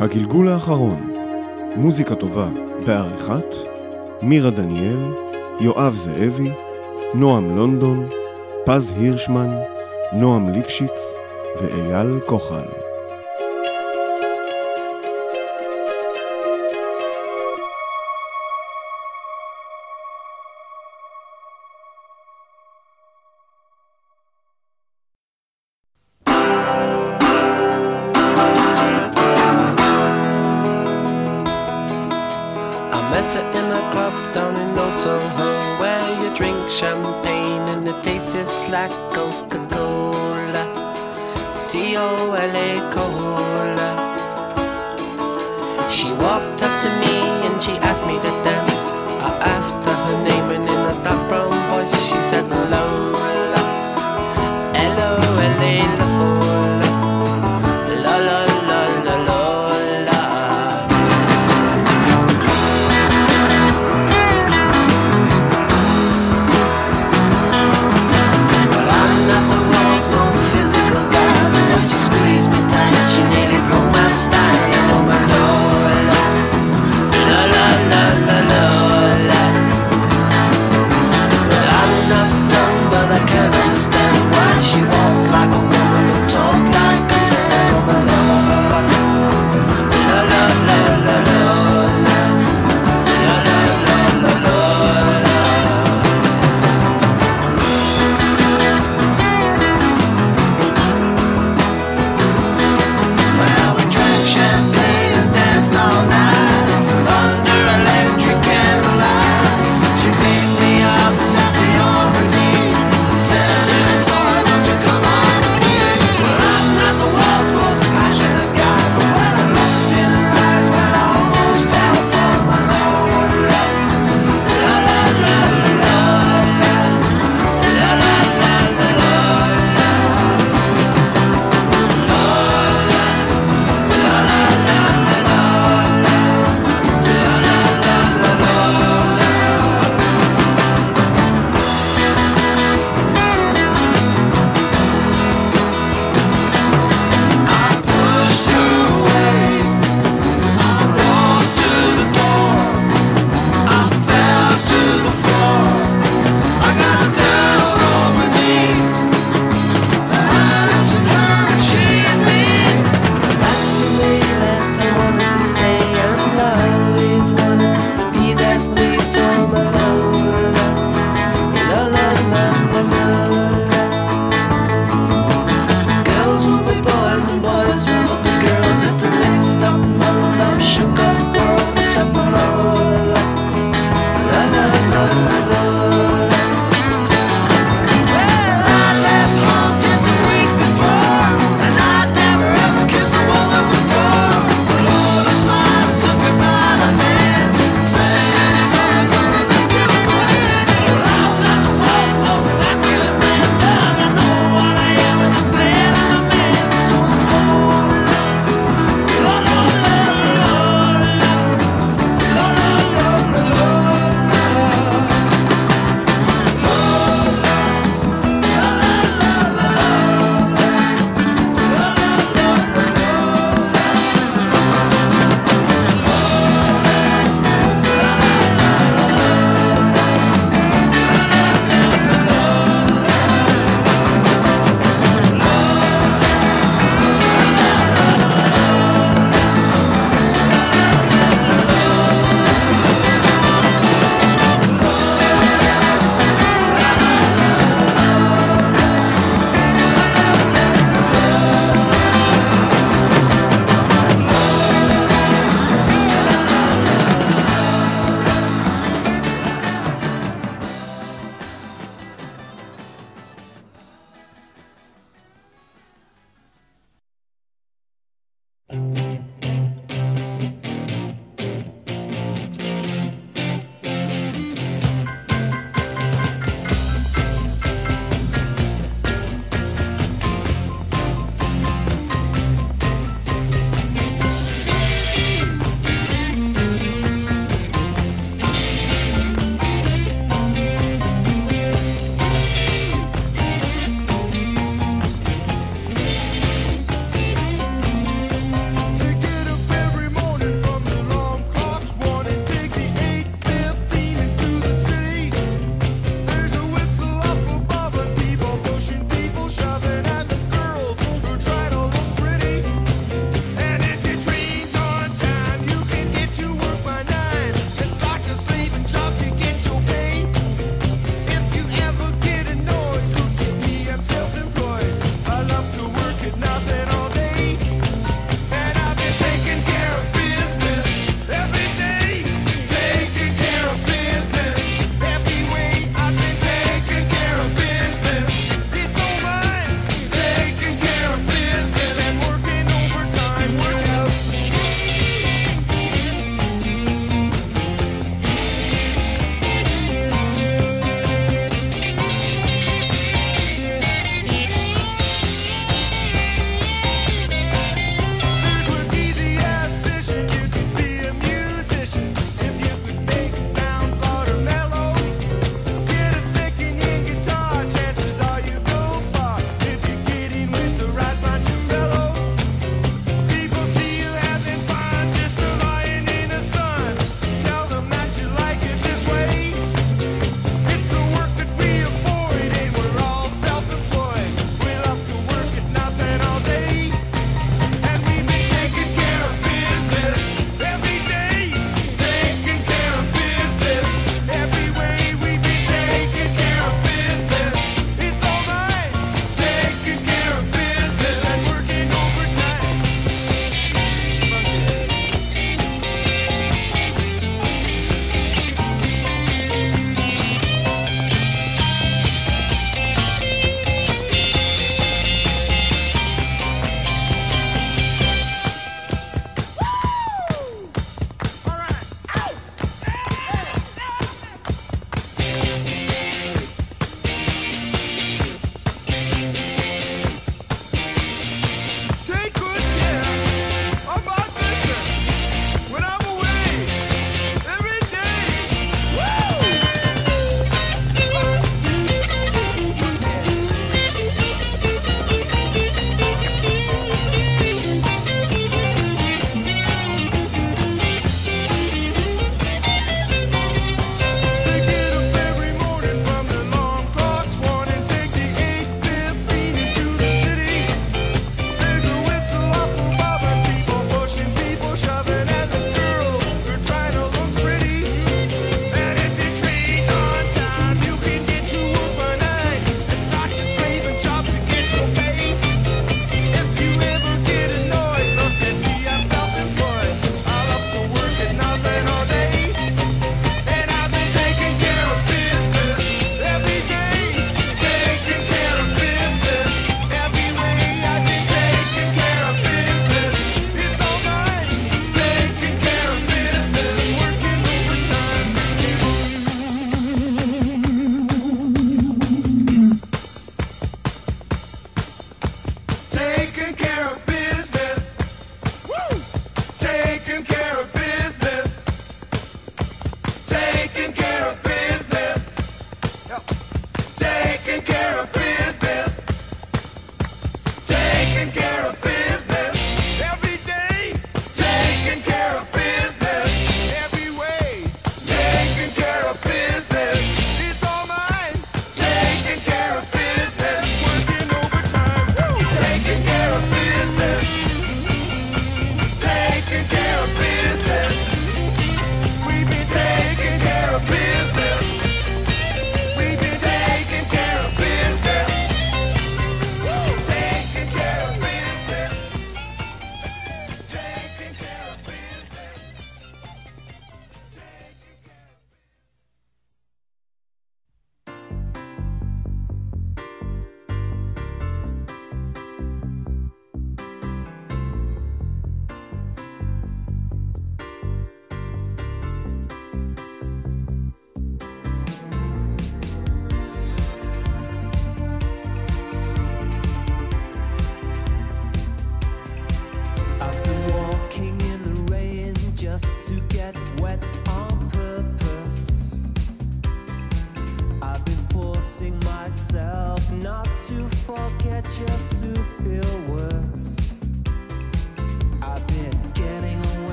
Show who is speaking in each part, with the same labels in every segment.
Speaker 1: הגלגול האחרון, מוזיקה טובה בעריכת מירה דניאל, יואב זאבי, נועם לונדון, פז הירשמן, נועם ליפשיץ ואייל כוחל.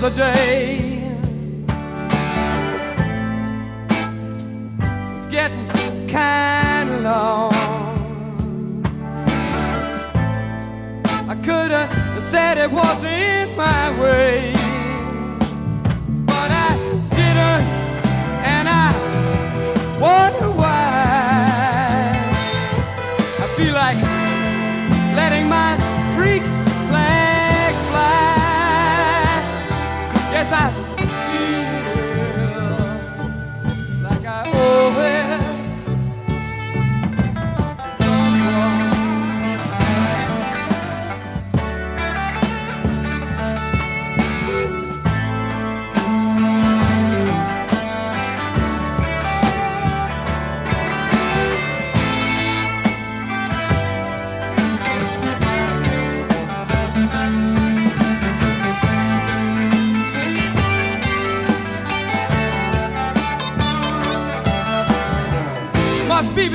Speaker 2: Happened just the other day. kind of long. I could have said it wasn't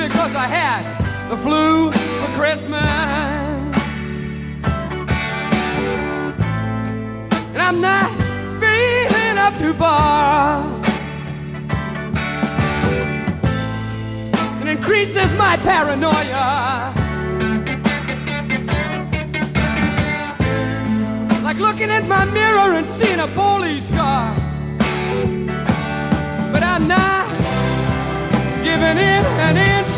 Speaker 2: because I had the flu for Christmas. And I'm not feeling up to bar. It increases my paranoia. Like looking at my mirror and seeing a police car. But I'm not giving in an inch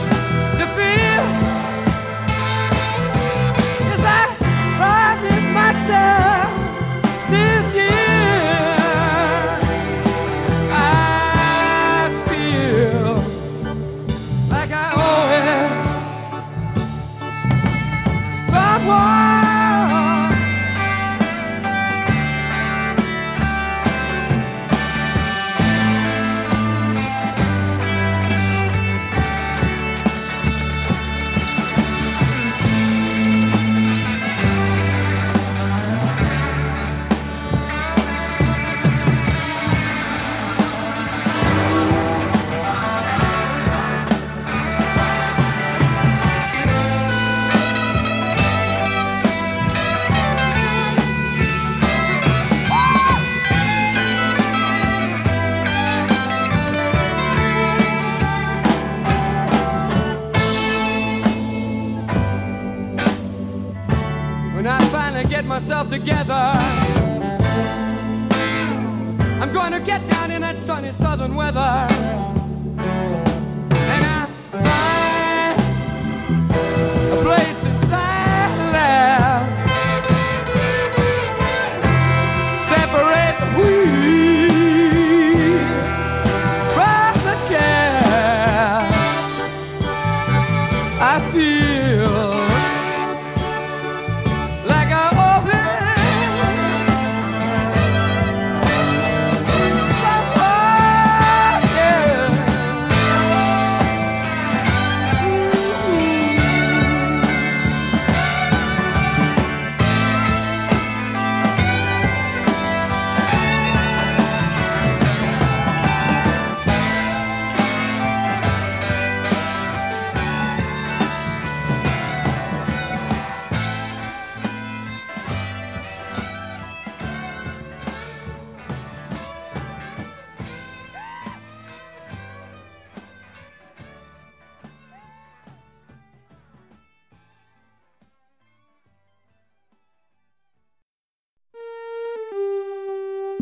Speaker 2: myself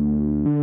Speaker 3: Mm-hmm.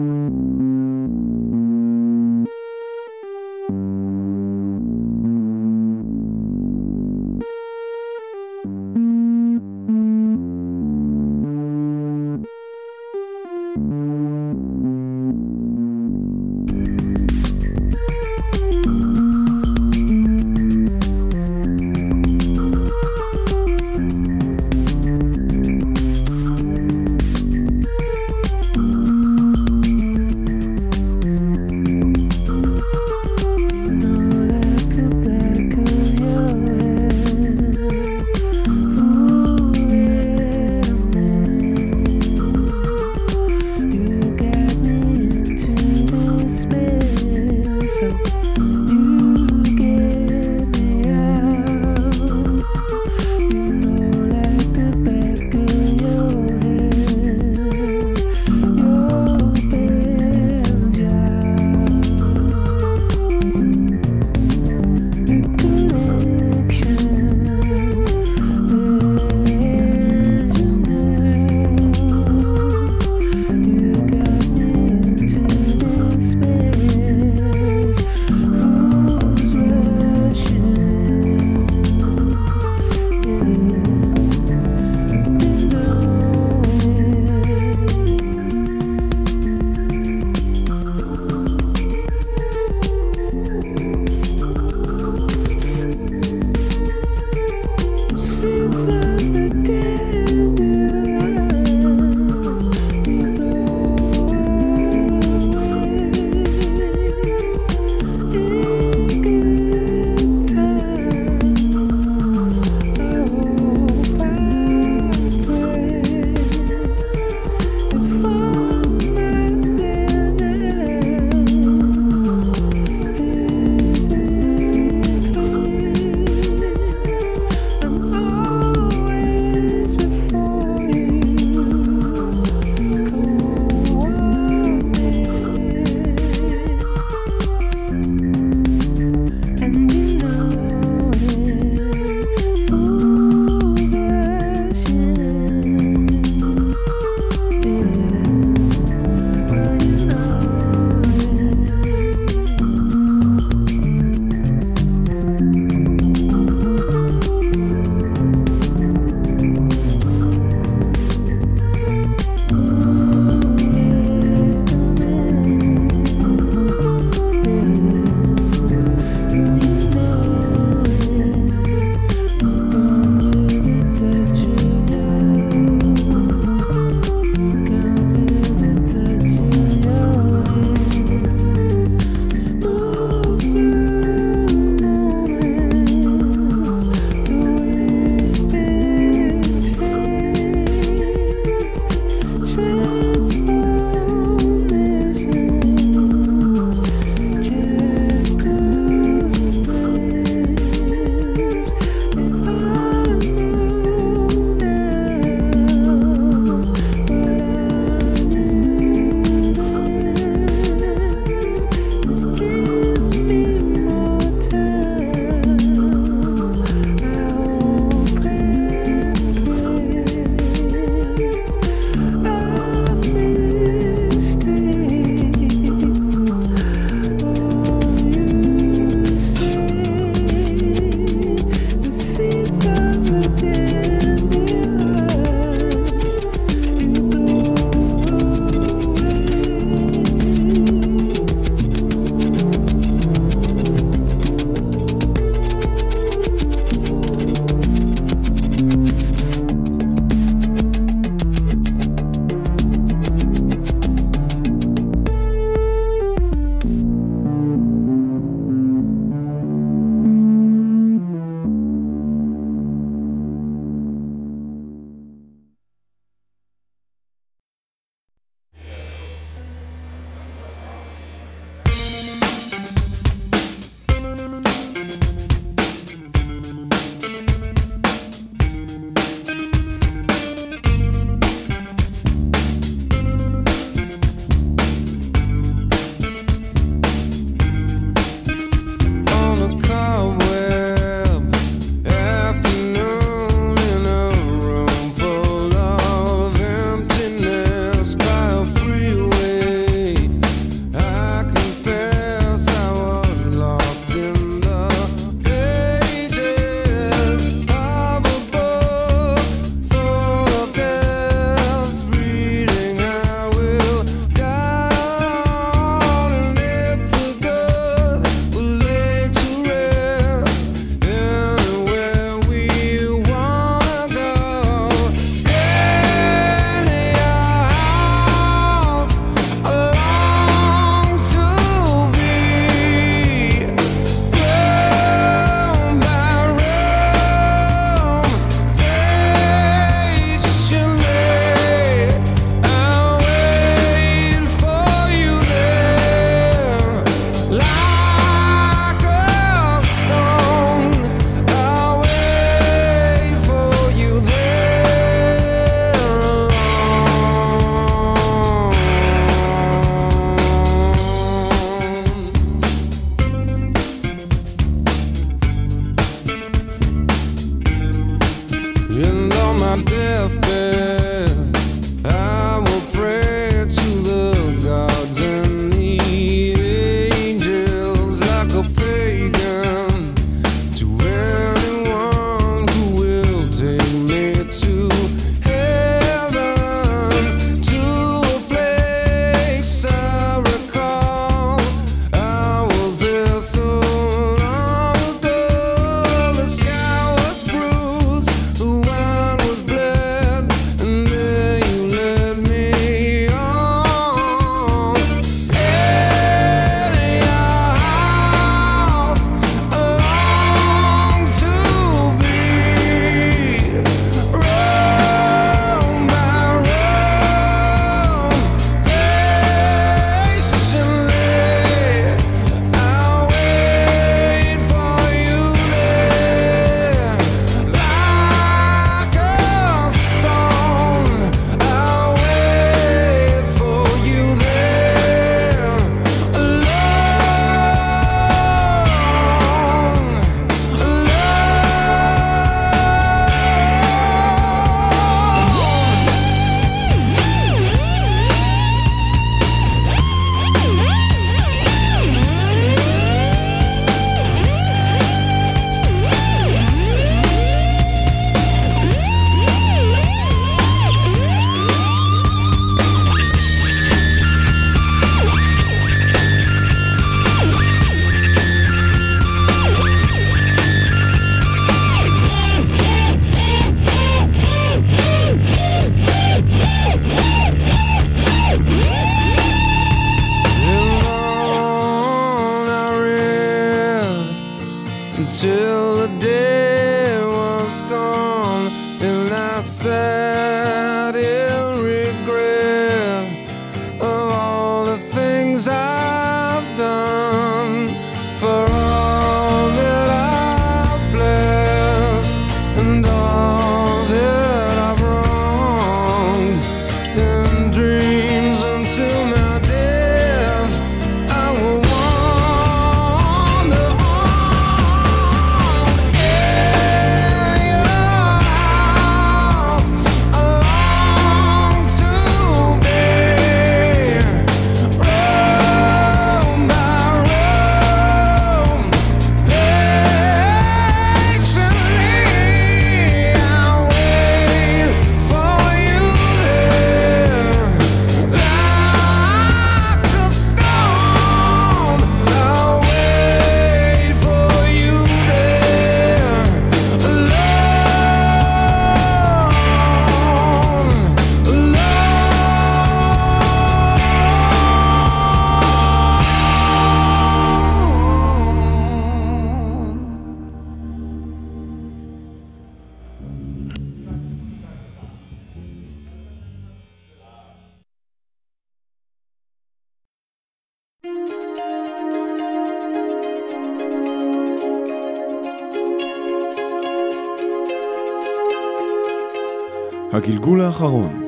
Speaker 4: הגלגול האחרון,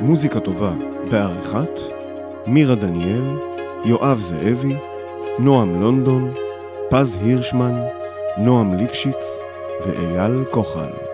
Speaker 4: מוזיקה טובה בעריכת מירה דניאל, יואב זאבי, נועם לונדון, פז הירשמן, נועם ליפשיץ ואייל כוחל.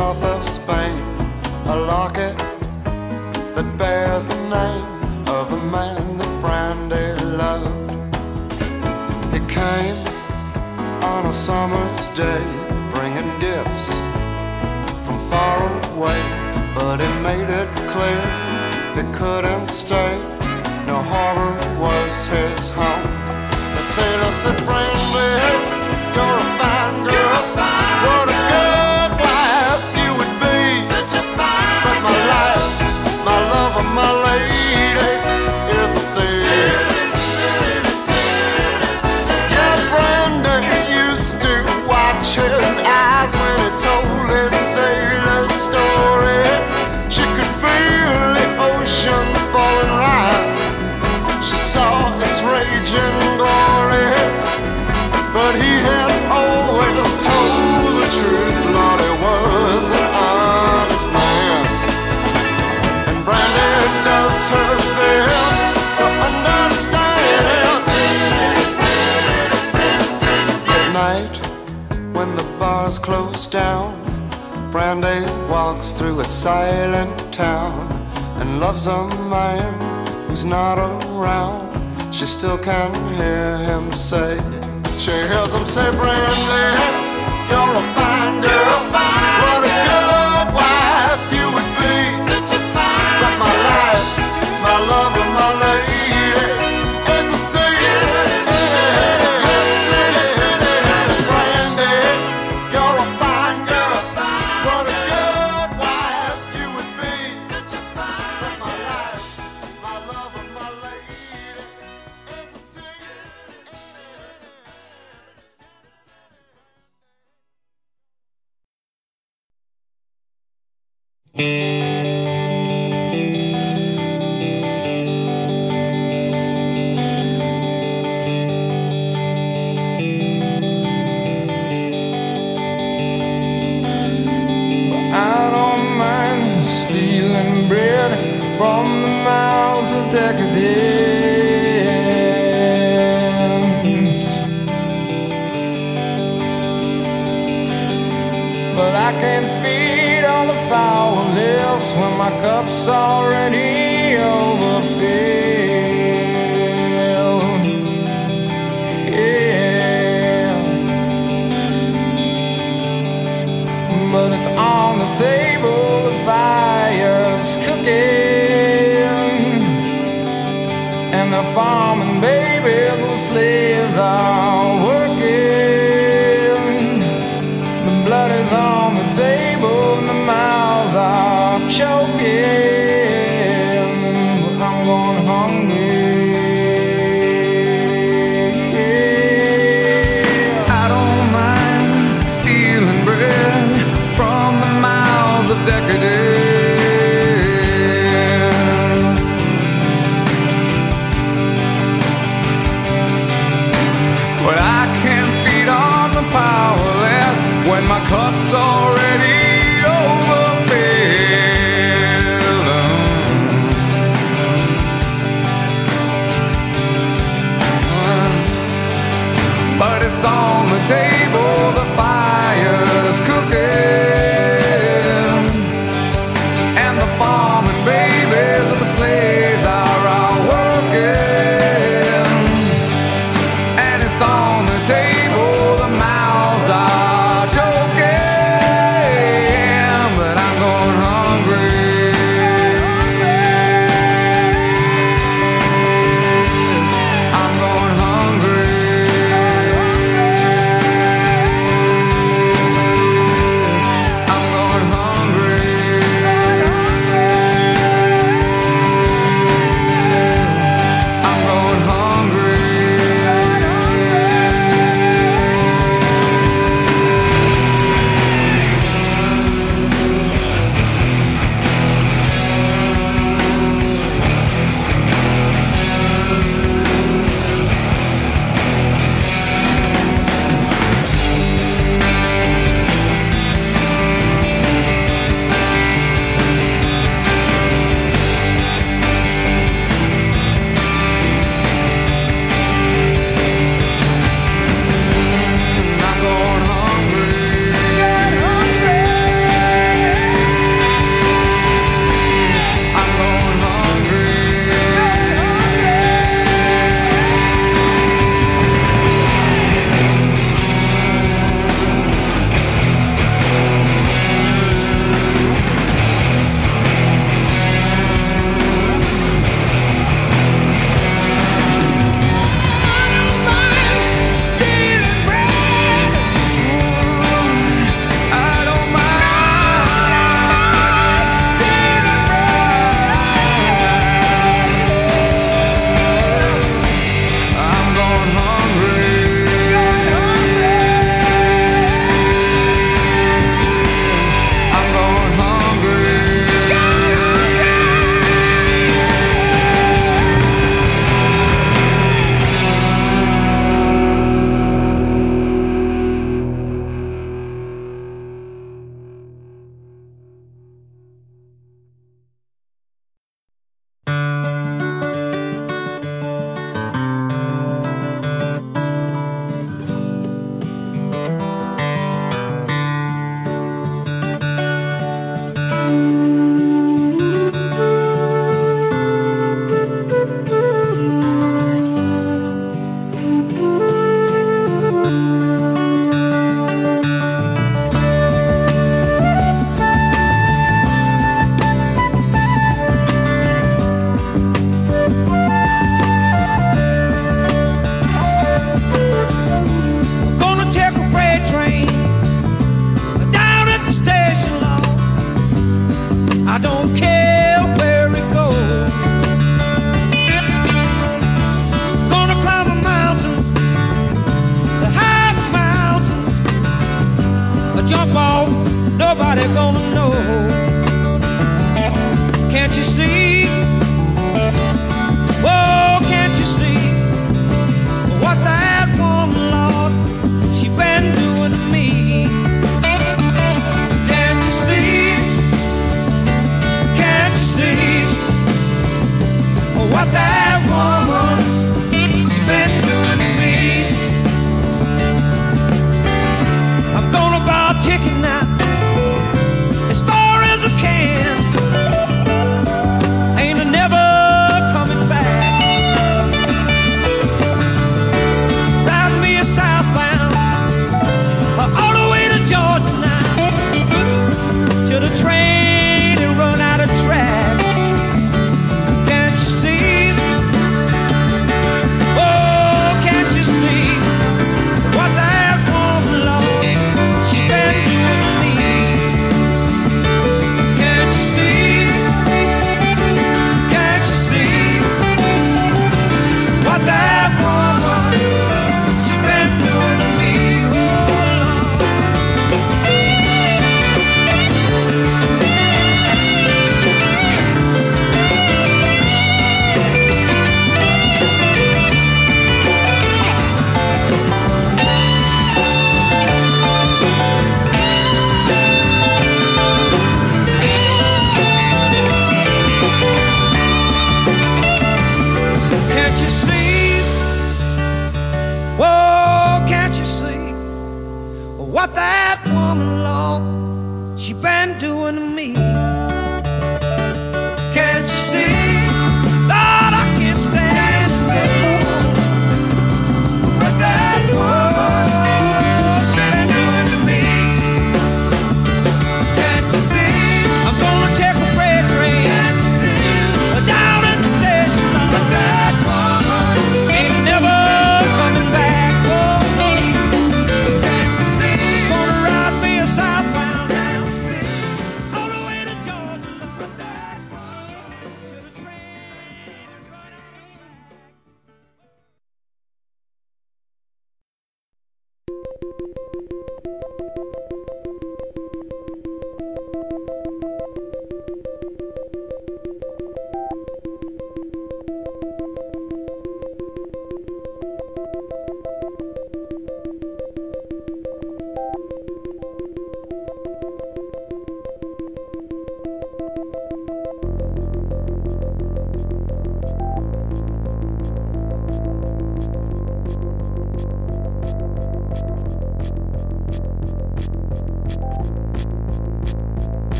Speaker 5: North of Spain. A locket that bears the name of a man that Brandy loved. He came on a summer's day, bringing gifts from far away, but he made it clear he couldn't stay. No harbor was his home. The sailor said, Brandy, you're a fine girl. What a good eyes when he told his sailor story. She could feel the ocean fall and rise. She saw its raging glory. But he had always told the bars close down, Brandy walks through a silent town and loves a man who's not around. She still can hear him say, she hears him say, Brandy, you're a fine girl. What a good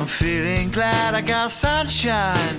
Speaker 6: I'm
Speaker 7: feeling glad I got sunshine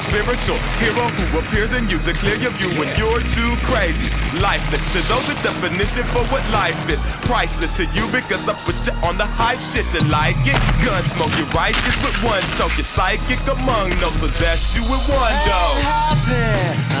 Speaker 8: spiritual. Hero who appears in you to clear your view when you're too crazy. Lifeless to those, the definition for what life is. Priceless to you because I put you on the hype shit. You like it? Gun smoke, you righteous with one toke. You're psychic among those possess you with one
Speaker 7: happy.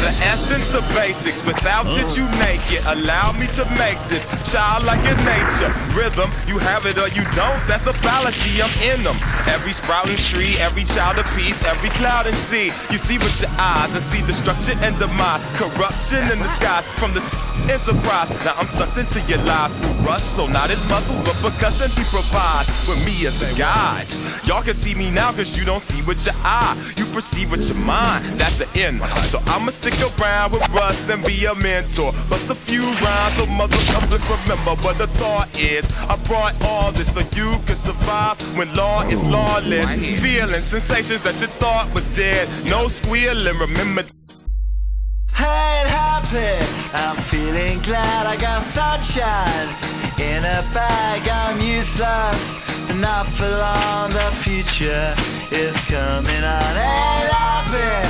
Speaker 8: The essence, the basics. Without it, mm. you naked. Allow me to make this childlike in nature. Rhythm, you have it or you don't. That's a fallacy. I'm in them. Every sprouting tree, every child of peace, every cloud and sea. You see with your eyes and see destruction and demise, corruption in the skies from this enterprise. Now I'm sucked into your lives through rust, so not as muscles, but percussion he provides with me as a guide. Y'all can see me now cause you don't see with your eye. You perceive with your mind. That's the end. So I'ma stick around with Russ and be a mentor. Bust a few rhymes so motherfuckers remember what the thought is. I brought all this so you can survive when law is lawless. Feeling sensations that you thought was dead. No squealing, remember
Speaker 7: ain't happy. I'm feeling glad I got sunshine in a bag. I'm useless, but not for long. The future is coming on. Ain't happy.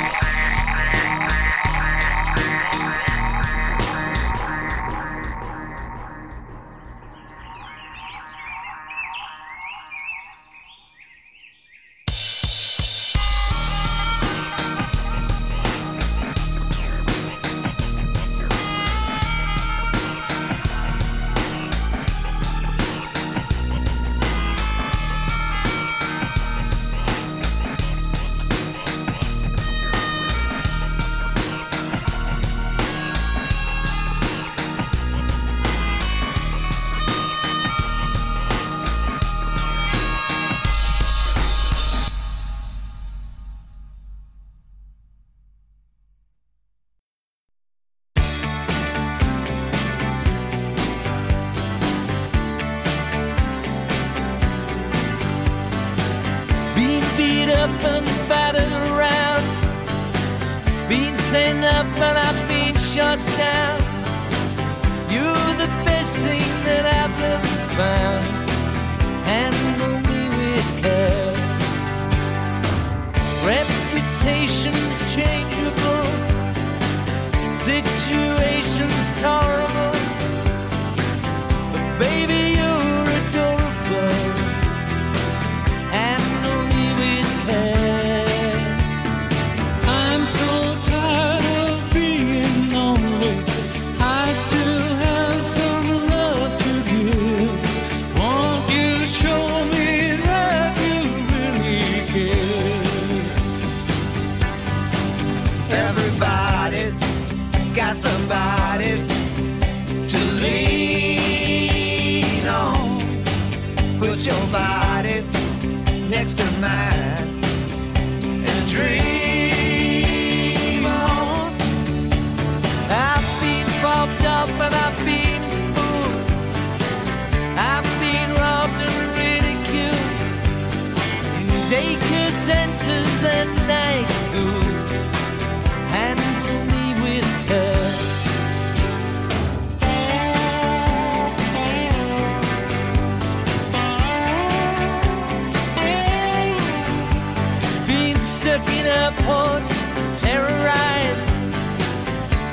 Speaker 6: Up and battered around. Being sent up and I've been shut down. You're the best thing that I've ever found. Handle me with care. Reputation's changeable. Situation's tolerable. But baby, terrorized,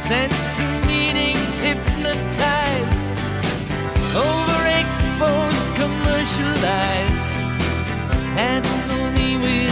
Speaker 6: sent to meetings, hypnotized, overexposed, commercialized. Handle me with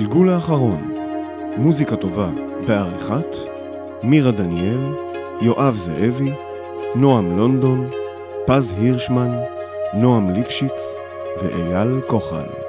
Speaker 9: הגלגול האחרון, מוזיקה טובה בעריכת מירה דניאל, יואב זאבי, נועם לונדון, פז הירשמן, נועם ליפשיץ ואייל כוחל.